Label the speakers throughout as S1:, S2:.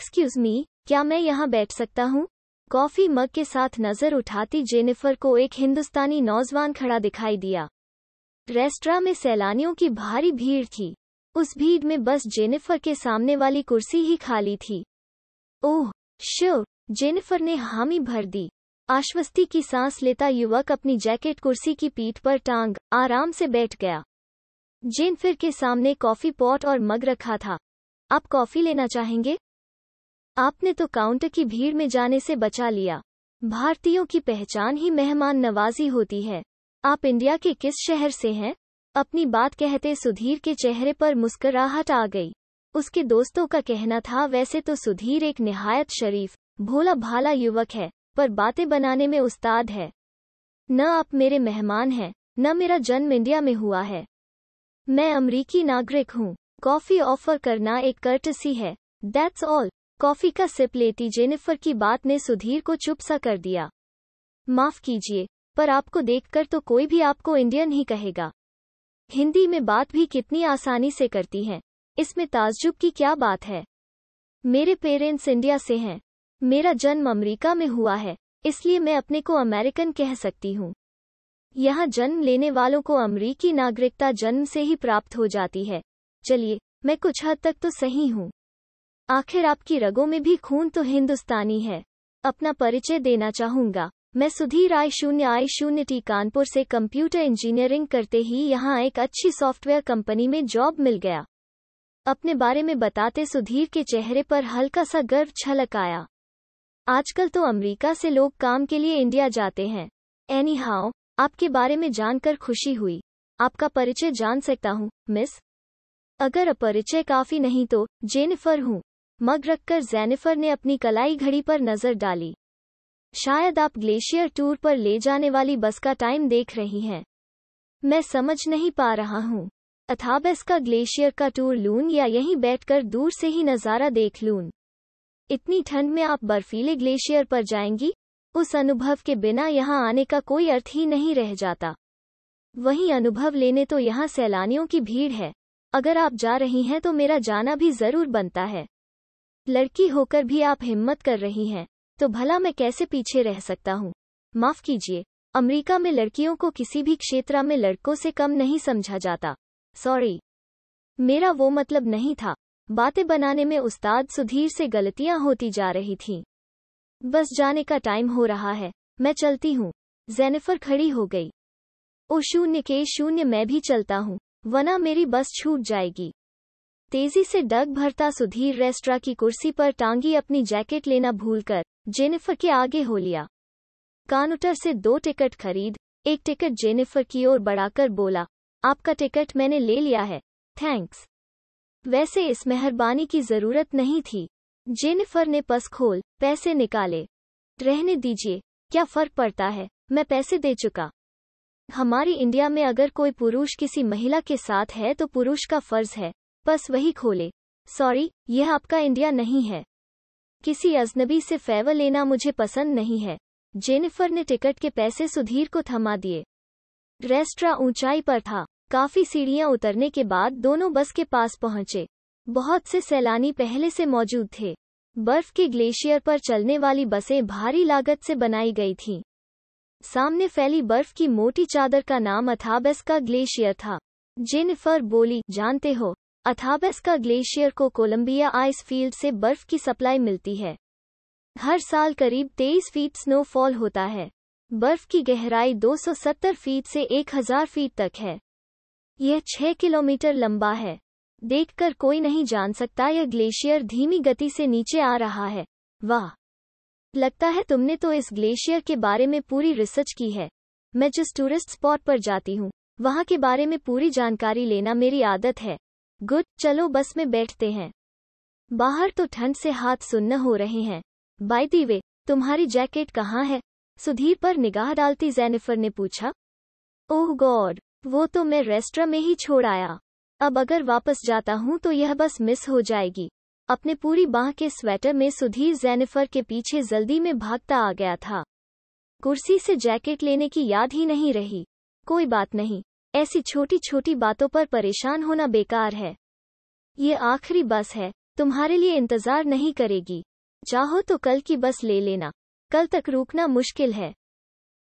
S1: Excuse me क्या मैं यहाँ बैठ सकता हूँ? कॉफ़ी मग के साथ नज़र उठाती जेनिफर को एक हिंदुस्तानी नौजवान खड़ा दिखाई दिया। रेस्ट्रा में सैलानियों की भारी भीड़ थी। उस भीड़ में बस जेनिफर के सामने वाली कुर्सी ही खाली थी। ओह, श्योर, जेनिफर ने हामी भर दी। आश्वस्ति की सांस लेता युवक अपनी जैकेट कुर्सी की पीठ पर टांग, आराम से बैठ गया। जेनफिर के सामने कॉफ़ी पॉट और मग रखा था। आप कॉफ़ी लेना चाहेंगे? आपने तो काउंटर की भीड़ में जाने से बचा लिया। भारतीयों की पहचान ही मेहमान नवाजी होती है। आप इंडिया के किस शहर से हैं? अपनी बात कहते सुधीर के चेहरे पर मुस्कुराहट आ गई। उसके दोस्तों का कहना था, वैसे तो सुधीर एक निहायत शरीफ भोला भाला युवक है, पर बातें बनाने में उस्ताद है। न आप मेरे मेहमान हैं, न मेरा जन्म इंडिया में हुआ है। मैं अमरीकी नागरिक हूँ। कॉफ़ी ऑफ़र करना एक कर्टसी है। दैट्स ऑल कॉफ़ी का सिप लेती जेनिफर की बात ने सुधीर को चुप सा कर दिया। माफ़ कीजिए, पर आपको देखकर तो कोई भी आपको इंडियन ही कहेगा। हिंदी में बात भी कितनी आसानी से करती हैं। इसमें ताज्जुब की क्या बात है? मेरे पेरेंट्स इंडिया से हैं। मेरा जन्म अमेरिका में हुआ है, इसलिए मैं अपने को अमेरिकन कह सकती हूँ। यहाँ जन्म लेने वालों को अमरीकी नागरिकता जन्म से ही प्राप्त हो जाती है। चलिए, मैं कुछ हद तक तो सही हूँ। आखिर आपकी रगों में भी खून तो हिंदुस्तानी है। अपना परिचय देना चाहूँगा। मैं सुधीर आई शून्य आई शून्य टी कानपुर से कंप्यूटर इंजीनियरिंग करते ही यहाँ एक अच्छी सॉफ्टवेयर कंपनी में जॉब मिल गया। अपने बारे में बताते सुधीर के चेहरे पर हल्का सा गर्व छलक आया। आजकल तो अमेरिका से लोग काम के लिए इंडिया जाते हैं। एनी हाउ आपके बारे में जानकर खुशी हुई। आपका परिचय जान सकता हूँ, मिस। अगर अपरिचय काफ़ी नहीं तो जेनिफर हूँ। मग रखकर जेनिफर ने अपनी कलाई घड़ी पर नज़र डाली। शायद आप ग्लेशियर टूर पर ले जाने वाली बस का टाइम देख रही हैं। मैं समझ नहीं पा रहा हूँ। अथाबस का ग्लेशियर का टूर लून या यहीं बैठकर दूर से ही नज़ारा देख लून। इतनी ठंड में आप बर्फीले ग्लेशियर पर जाएँगी, उस अनुभव के बिना यहाँ आने का कोई अर्थ ही नहीं रह जाता। वही अनुभव लेने तो यहाँ सैलानियों की भीड़ है। अगर आप जा रही हैं तो मेरा जाना भी ज़रूर बनता है। लड़की होकर भी आप हिम्मत कर रही हैं तो भला मैं कैसे पीछे रह सकता हूँ? माफ़ कीजिए, अमेरिका में लड़कियों को किसी भी क्षेत्र में लड़कों से कम नहीं समझा जाता। सॉरी। मेरा वो मतलब नहीं था। बातें बनाने में उस्ताद सुधीर से गलतियाँ होती जा रही थीं। बस जाने का टाइम हो रहा है, मैं चलती हूँ। जेनिफर खड़ी हो गई। ओ शून्य के शून्य मैं भी चलता हूँ वना मेरी बस छूट जाएगी। तेज़ी से डग भरता सुधीर रेस्ट्रा की कुर्सी पर टांगी अपनी जैकेट लेना भूलकर, जेनिफर के आगे हो लिया। काउंटर से दो टिकट खरीद, एक टिकट जेनिफर की ओर बढ़ाकर बोला, आपका टिकट मैंने ले लिया है, थैंक्स। वैसे इस मेहरबानी की ज़रूरत नहीं थी। जेनिफर ने पस खोल, पैसे निकाले। रहने दीजिए, क्या फ़र्क पड़ता है? मैं पैसे दे चुका। हमारी इंडिया में अगर कोई पुरुष किसी महिला के साथ है तो पुरुष का फ़र्ज़ है। बस वही खोले। सॉरी, यह आपका इंडिया नहीं है। किसी अजनबी से फेवर लेना मुझे पसंद नहीं है। जेनिफर ने टिकट के पैसे सुधीर को थमा दिए। रेस्ट्रा ऊंचाई पर था। काफ़ी सीढ़ियाँ उतरने के बाद दोनों बस के पास पहुँचे। बहुत से सैलानी पहले से मौजूद थे। बर्फ़ के ग्लेशियर पर चलने वाली बसें भारी लागत से बनाई गई थीं। सामने फैली बर्फ़ की मोटी चादर का नाम अथाबस का ग्लेशियर था। जेनिफर बोली, जानते हो अथाबस का ग्लेशियर को कोलंबिया आइस फ़ील्ड से बर्फ़ की सप्लाई मिलती है। हर साल करीब 23 फीट स्नोफॉल होता है। बर्फ़ की गहराई 270 फीट से 1000 फीट तक है। यह 6 किलोमीटर लंबा है। देखकर कोई नहीं जान सकता यह ग्लेशियर धीमी गति से नीचे आ रहा है। वाह! लगता है तुमने तो इस ग्लेशियर के बारे में पूरी रिसर्च की है। मैं जिस टूरिस्ट स्पॉट पर जाती हूँ, वहाँ के बारे में पूरी जानकारी लेना मेरी आदत है। गुड, चलो बस में बैठते हैं। बाहर तो ठंड से हाथ सुन्न हो रहे हैं। बाई दी वे, तुम्हारी जैकेट कहाँ है? सुधीर पर निगाह डालती जेनिफर ने पूछा। ओह गॉड, वो तो मैं रेस्ट्रा में ही छोड़ आया। अब अगर वापस जाता हूँ तो यह बस मिस हो जाएगी। अपने पूरी बाह के स्वेटर में सुधीर जेनिफर के पीछे जल्दी में भागता आ गया था। कुर्सी से जैकेट लेने की याद ही नहीं रही। कोई बात नहीं। ऐसी छोटी छोटी बातों पर परेशान होना बेकार है। ये आखिरी बस है, तुम्हारे लिए इंतज़ार नहीं करेगी। चाहो तो कल की बस ले लेना, कल तक रुकना मुश्किल है।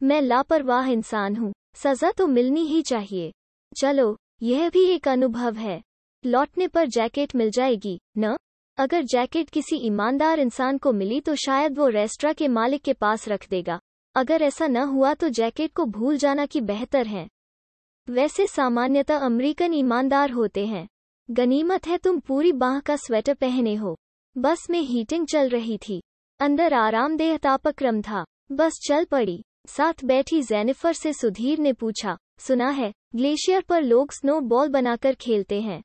S1: मैं लापरवाह इंसान हूँ, सजा तो मिलनी ही चाहिए। चलो, यह भी एक अनुभव है। लौटने पर जैकेट मिल जाएगी, न? अगर जैकेट किसी ईमानदार इंसान को मिली तो शायद वो रेस्ट्रा के मालिक के पास रख देगा। अगर ऐसा न हुआ तो जैकेट को भूल जाना की बेहतर है। वैसे सामान्यतः अमरीकन ईमानदार होते हैं। गनीमत है तुम पूरी बाह का स्वेटर पहने हो। बस में हीटिंग चल रही थी। अंदर आरामदेह तापक्रम था। बस चल पड़ी। साथ बैठी जेनिफर से सुधीर ने पूछा, सुना है, ग्लेशियर पर लोग स्नो बॉल बनाकर खेलते हैं।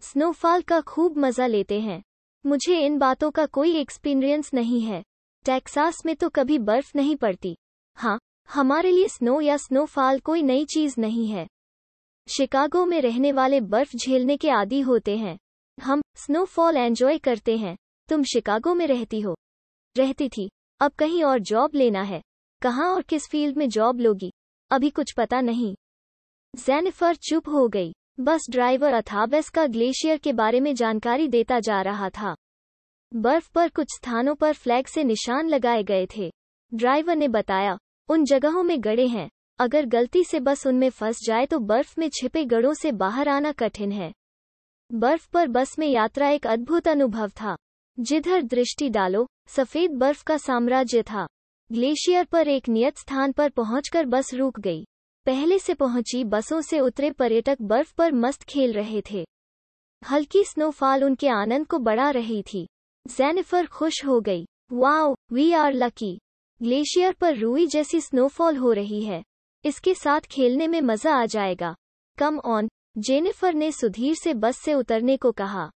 S1: स्नोफॉल का खूब मज़ा लेते हैं। मुझे इन बातों का कोई एक्सपीरियंस नहीं है। टेक्सास में तो कभी बर्फ़ नहीं पड़ती। हाँ हमारे लिए स्नो या स्नोफॉल कोई नई चीज़ नहीं है। शिकागो में रहने वाले बर्फ़ झेलने के आदि होते हैं। हम स्नोफॉल एंजॉय करते हैं। तुम शिकागो में रहती हो। रहती थी। अब कहीं और जॉब लेना है। कहाँ और किस फ़ील्ड में जॉब लोगी? अभी कुछ पता नहीं। जेनिफर चुप हो गई। बस ड्राइवर अथाबेस का ग्लेशियर के बारे में जानकारी देता जा रहा था। बर्फ़ पर कुछ स्थानों पर फ्लैग से निशान लगाए गए थे। ड्राइवर ने बताया उन जगहों में गड़े हैं। अगर गलती से बस उनमें फंस जाए तो बर्फ़ में छिपे गड़ों से बाहर आना कठिन है। बर्फ़ पर बस में यात्रा एक अद्भुत अनुभव था। जिधर दृष्टि डालो, सफ़ेद बर्फ़ का साम्राज्य था। ग्लेशियर पर एक नियत स्थान पर पहुंचकर बस रुक गई। पहले से पहुँची बसों से उतरे पर्यटक बर्फ़ पर मस्त खेल रहे थे। हल्की स्नोफॉल उनके आनंद को बढ़ा रही थी। जेनिफर खुश हो गई। Wow, we are lucky. Glacier पर रूई जैसी स्नोफॉल हो रही है। इसके साथ खेलने में मज़ा आ जाएगा। कम ऑन, जेनिफर ने सुधीर से बस से उतरने को कहा।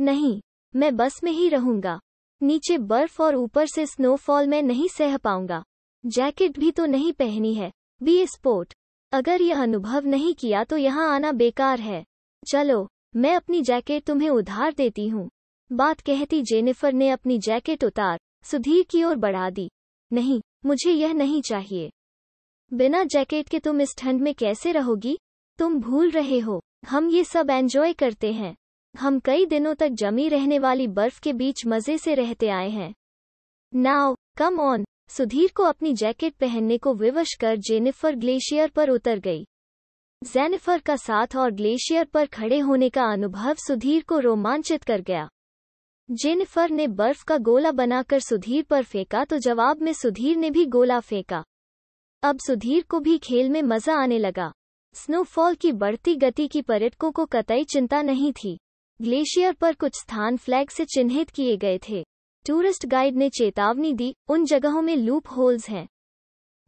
S1: नहीं, मैं बस में ही रहूँगा। नीचे बर्फ़ और ऊपर से स्नोफॉल में नहीं सह पाऊँगा। जैकेट भी तो नहीं पहनी है। Be a sport. अगर यह अनुभव नहीं किया तो यहाँ आना बेकार है। चलो, मैं अपनी जैकेट तुम्हें उधार देती हूँ। बात कहती जेनिफर ने अपनी जैकेट उतार। सुधीर की ओर बढ़ा दी। नहीं, मुझे यह नहीं चाहिए। बिना जैकेट के तुम इस ठंड में कैसे रहोगी? तुम भूल रहे हो। हम ये सब एंजॉय करते हैं। हम कई दिनों तक जमी रहने वाली बर्फ़ के बीच मज़े से रहते आए हैं। नाउ कम ऑन सुधीर को अपनी जैकेट पहनने को विवश कर जेनिफर ग्लेशियर पर उतर गई। जेनिफर का साथ और ग्लेशियर पर खड़े होने का अनुभव सुधीर को रोमांचित कर गया। जेनिफर ने बर्फ़ का गोला बनाकर सुधीर पर फेंका तो जवाब में सुधीर ने भी गोला फेंका। अब सुधीर को भी खेल में मज़ा आने लगा। स्नोफॉल की बढ़ती गति की पर्यटकों को कतई चिंता नहीं थी। ग्लेशियर पर कुछ स्थान फ्लैग से चिन्हित किए गए थे। टूरिस्ट गाइड ने चेतावनी दी, उन जगहों में लूप होल्स हैं।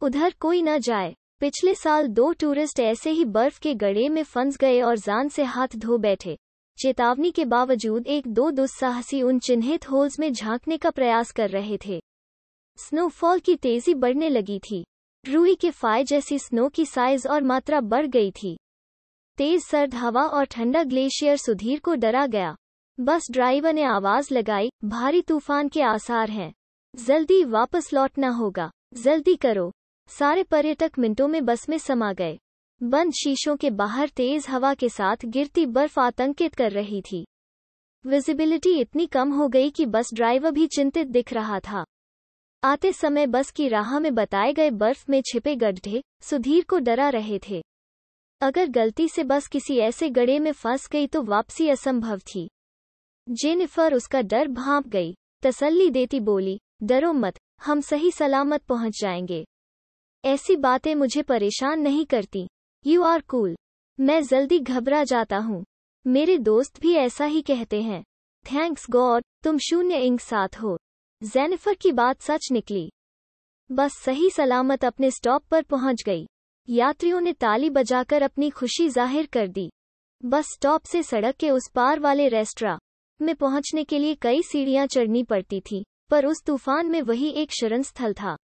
S1: उधर कोई न जाए। पिछले साल दो टूरिस्ट ऐसे ही बर्फ़ के गड़े में फंस गए और जान से हाथ धो बैठे। चेतावनी के बावजूद एक दो दुस्साहसी उन चिन्हित होल्स में झांकने का प्रयास कर रहे थे। स्नोफॉल की तेज़ी बढ़ने लगी थी। रूई के फाय जैसी स्नो की साइज़ और मात्रा बढ़ गई थी। तेज सर्द हवा और ठंडा ग्लेशियर सुधीर को डरा गया। बस ड्राइवर ने आवाज़ लगाई, भारी तूफ़ान के आसार हैं। जल्दी वापस लौटना होगा। जल्दी करो। सारे पर्यटक मिनटों में बस में समा गए। बंद शीशों के बाहर तेज हवा के साथ गिरती बर्फ़ आतंकित कर रही थी। विजिबिलिटी इतनी कम हो गई कि बस ड्राइवर भी चिंतित दिख रहा था। आते समय बस की राह में बताए गए बर्फ़ में छिपे गड्ढे सुधीर को डरा रहे थे। अगर गलती से बस किसी ऐसे गड्ढे में फंस गई तो वापसी असंभव थी। जेनिफर उसका डर भाप गई। तसल्ली देती बोली, डरो मत, हम सही सलामत पहुँच जाएँगे। ऐसी बातें मुझे परेशान नहीं करती। यू आर कूल मैं जल्दी घबरा जाता हूँ। मेरे दोस्त भी ऐसा ही कहते हैं। थैंक्स गॉड तुम शून्य इंक साथ हो। जेनिफर की बात सच निकली। बस सही सलामत अपने स्टॉप पर पहुँच गई। यात्रियों ने ताली बजाकर अपनी खुशी ज़ाहिर कर दी। बस स्टॉप से सड़क के उस पार वाले रेस्टोरा में पहुँचने के लिए कई सीढ़ियाँ चढ़नी पड़ती थी, पर उस तूफ़ान में वही एक शरण स्थल था।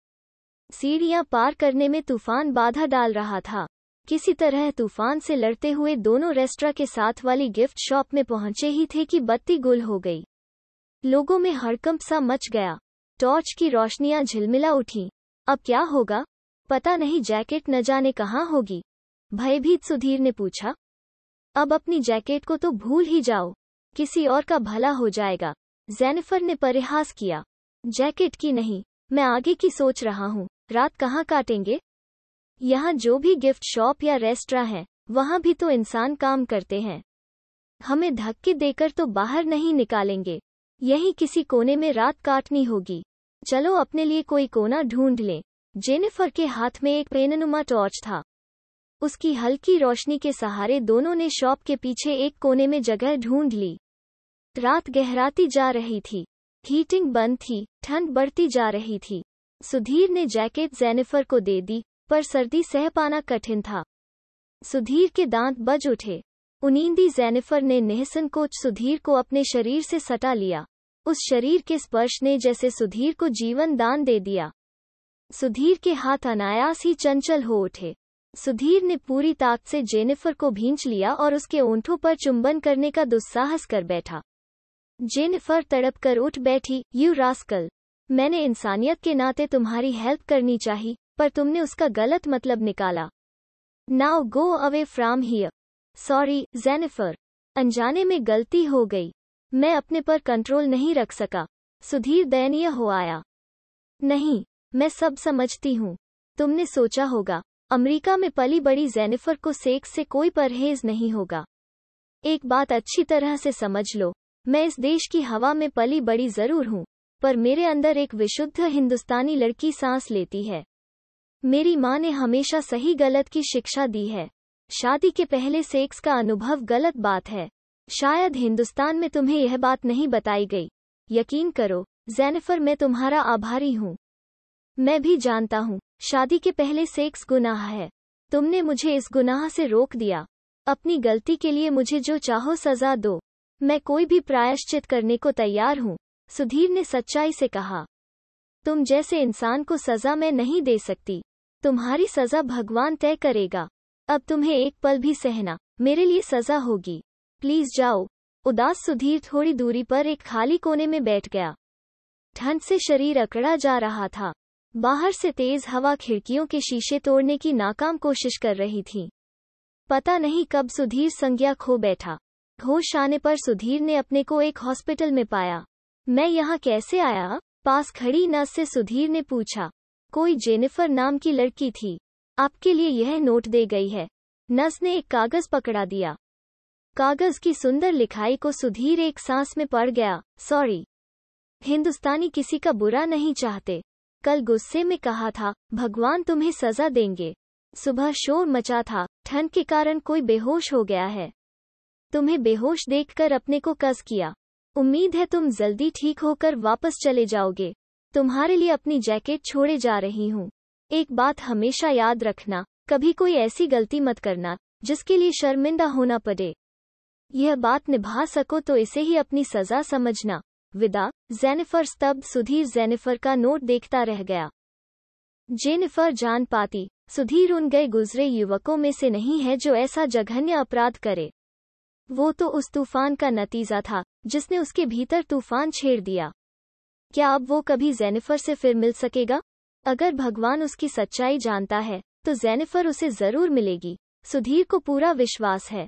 S1: सीढ़ियाँ पार करने में तूफ़ान बाधा डाल रहा था। किसी तरह तूफ़ान से लड़ते हुए दोनों रेस्ट्रा के साथ वाली गिफ्ट शॉप में पहुँचे ही थे कि बत्ती गुल हो गई। लोगों में हड़कंप सा मच गया। टॉर्च की रोशनियाँ झिलमिला उठी। अब क्या होगा? पता नहीं, जैकेट न जाने कहाँ होगी। भयभीत सुधीर ने पूछा। अब अपनी जैकेट को तो भूल ही जाओ। किसी और का भला हो जाएगा। जेनिफर ने परिहास किया। जैकेट की नहीं, मैं आगे की सोच रहा हूँ। रात कहाँ काटेंगे? यहाँ जो भी गिफ्ट शॉप या रेस्टोरेंट है, वहाँ भी तो इंसान काम करते हैं। हमें धक्के देकर तो बाहर नहीं निकालेंगे। यही किसी कोने में रात काटनी होगी। चलो अपने लिए कोई कोना ढूंढ लें। जेनिफर के हाथ में एक पेननुमा टॉर्च था। उसकी हल्की रोशनी के सहारे दोनों ने शॉप के पीछे एक कोने में जगह ढूंढ ली। रात गहराती जा रही थी। हीटिंग बंद थी, ठंड बढ़ती जा रही थी। सुधीर ने जैकेट जेनिफर को दे दी। पर सर्दी सह पाना कठिन था। सुधीर के दांत बज उठे। उनींदी जेनिफर ने नेहसन कोच सुधीर को अपने शरीर से सटा लिया। उस शरीर के स्पर्श ने जैसे सुधीर को जीवन दान दे दिया। सुधीर के हाथ अनायास ही चंचल हो उठे। सुधीर ने पूरी ताकत से जेनिफर को भींच लिया और उसके ओंठों पर चुंबन करने का दुस्साहस कर बैठा। जेनिफर तड़प कर उठ बैठी, यू रास्कल, मैंने इंसानियत के नाते तुम्हारी हेल्प करनी चाहिए पर तुमने उसका गलत मतलब निकाला। Now go away from here sorry Jennifer अनजाने में गलती हो गई। मैं अपने पर कंट्रोल नहीं रख सका। सुधीर दयनीय हो आया। नहीं, मैं सब समझती हूँ। तुमने सोचा होगा, अमेरिका में पली बड़ी जेनिफर को सेक्स से कोई परहेज नहीं होगा। एक बात अच्छी तरह से समझ लो, मैं इस देश की हवा में पली बड़ी ज़रूर हूँ, पर मेरे अंदर एक विशुद्ध हिंदुस्तानी लड़की सांस लेती है। मेरी माँ ने हमेशा सही गलत की शिक्षा दी है। शादी के पहले सेक्स का अनुभव गलत बात है। शायद हिंदुस्तान में तुम्हें यह बात नहीं बताई गई। यकीन करो, जेनिफर, मैं तुम्हारा आभारी हूँ। मैं भी जानता हूँ, शादी के पहले सेक्स गुनाह है। तुमने मुझे इस गुनाह से रोक दिया। अपनी गलती के लिए मुझे जो चाहो सजा दो। मैं कोई भी प्रायश्चित करने को तैयार हूँ, सुधीर ने सच्चाई से कहा। तुम जैसे इंसान को सजा मैं नहीं दे सकती। तुम्हारी सजा भगवान तय करेगा। अब तुम्हें एक पल भी सहना, मेरे लिए सजा होगी। प्लीज़ जाओ। उदास सुधीर थोड़ी दूरी पर एक खाली कोने में बैठ गया। ठंड से शरीर अकड़ा जा रहा था। बाहर से तेज हवा खिड़कियों के शीशे तोड़ने की नाकाम कोशिश कर रही थी। पता नहीं कब सुधीर संज्ञा खो बैठा। होश आने पर सुधीर ने अपने को एक हॉस्पिटल में पाया। मैं यहाँ कैसे आया? पास खड़ी नर्स से सुधीर ने पूछा। कोई जेनिफर नाम की लड़की थी। आपके लिए यह नोट दे गई है। नस ने एक कागज़ पकड़ा दिया। कागज़ की सुंदर लिखाई को सुधीर एक सांस में पड़ गया। सॉरी। हिंदुस्तानी किसी का बुरा नहीं चाहते। कल गुस्से में कहा था, भगवान तुम्हें सजा देंगे। सुबह शोर मचा था। ठंड के कारण कोई बेहोश हो गया है। तुम्हें बेहोश देखकर अपने को कस किया। उम्मीद है तुम जल्दी ठीक होकर वापस चले जाओगे। तुम्हारे लिए अपनी जैकेट छोड़े जा रही हूँ। एक बात हमेशा याद रखना, कभी कोई ऐसी गलती मत करना, जिसके लिए शर्मिंदा होना पड़े। यह बात निभा सको तो इसे ही अपनी सजा समझना। विदा, जेनिफर स्तब्ध सुधीर जेनिफर का नोट देखता रह गया। जेनिफर जान पाती, सुधीर उन गए गुजरे युवकों में से नहीं है जो ऐसा जघन्य अपराध करे। वो तो उस तूफ़ान का नतीजा था, जिसने उसके भीतर तूफ़ान छेड़ दिया। क्या अब वो कभी जेनिफर से फिर मिल सकेगा? अगर भगवान उसकी सच्चाई जानता है तो जेनिफर उसे ज़रूर मिलेगी। सुधीर को पूरा विश्वास है।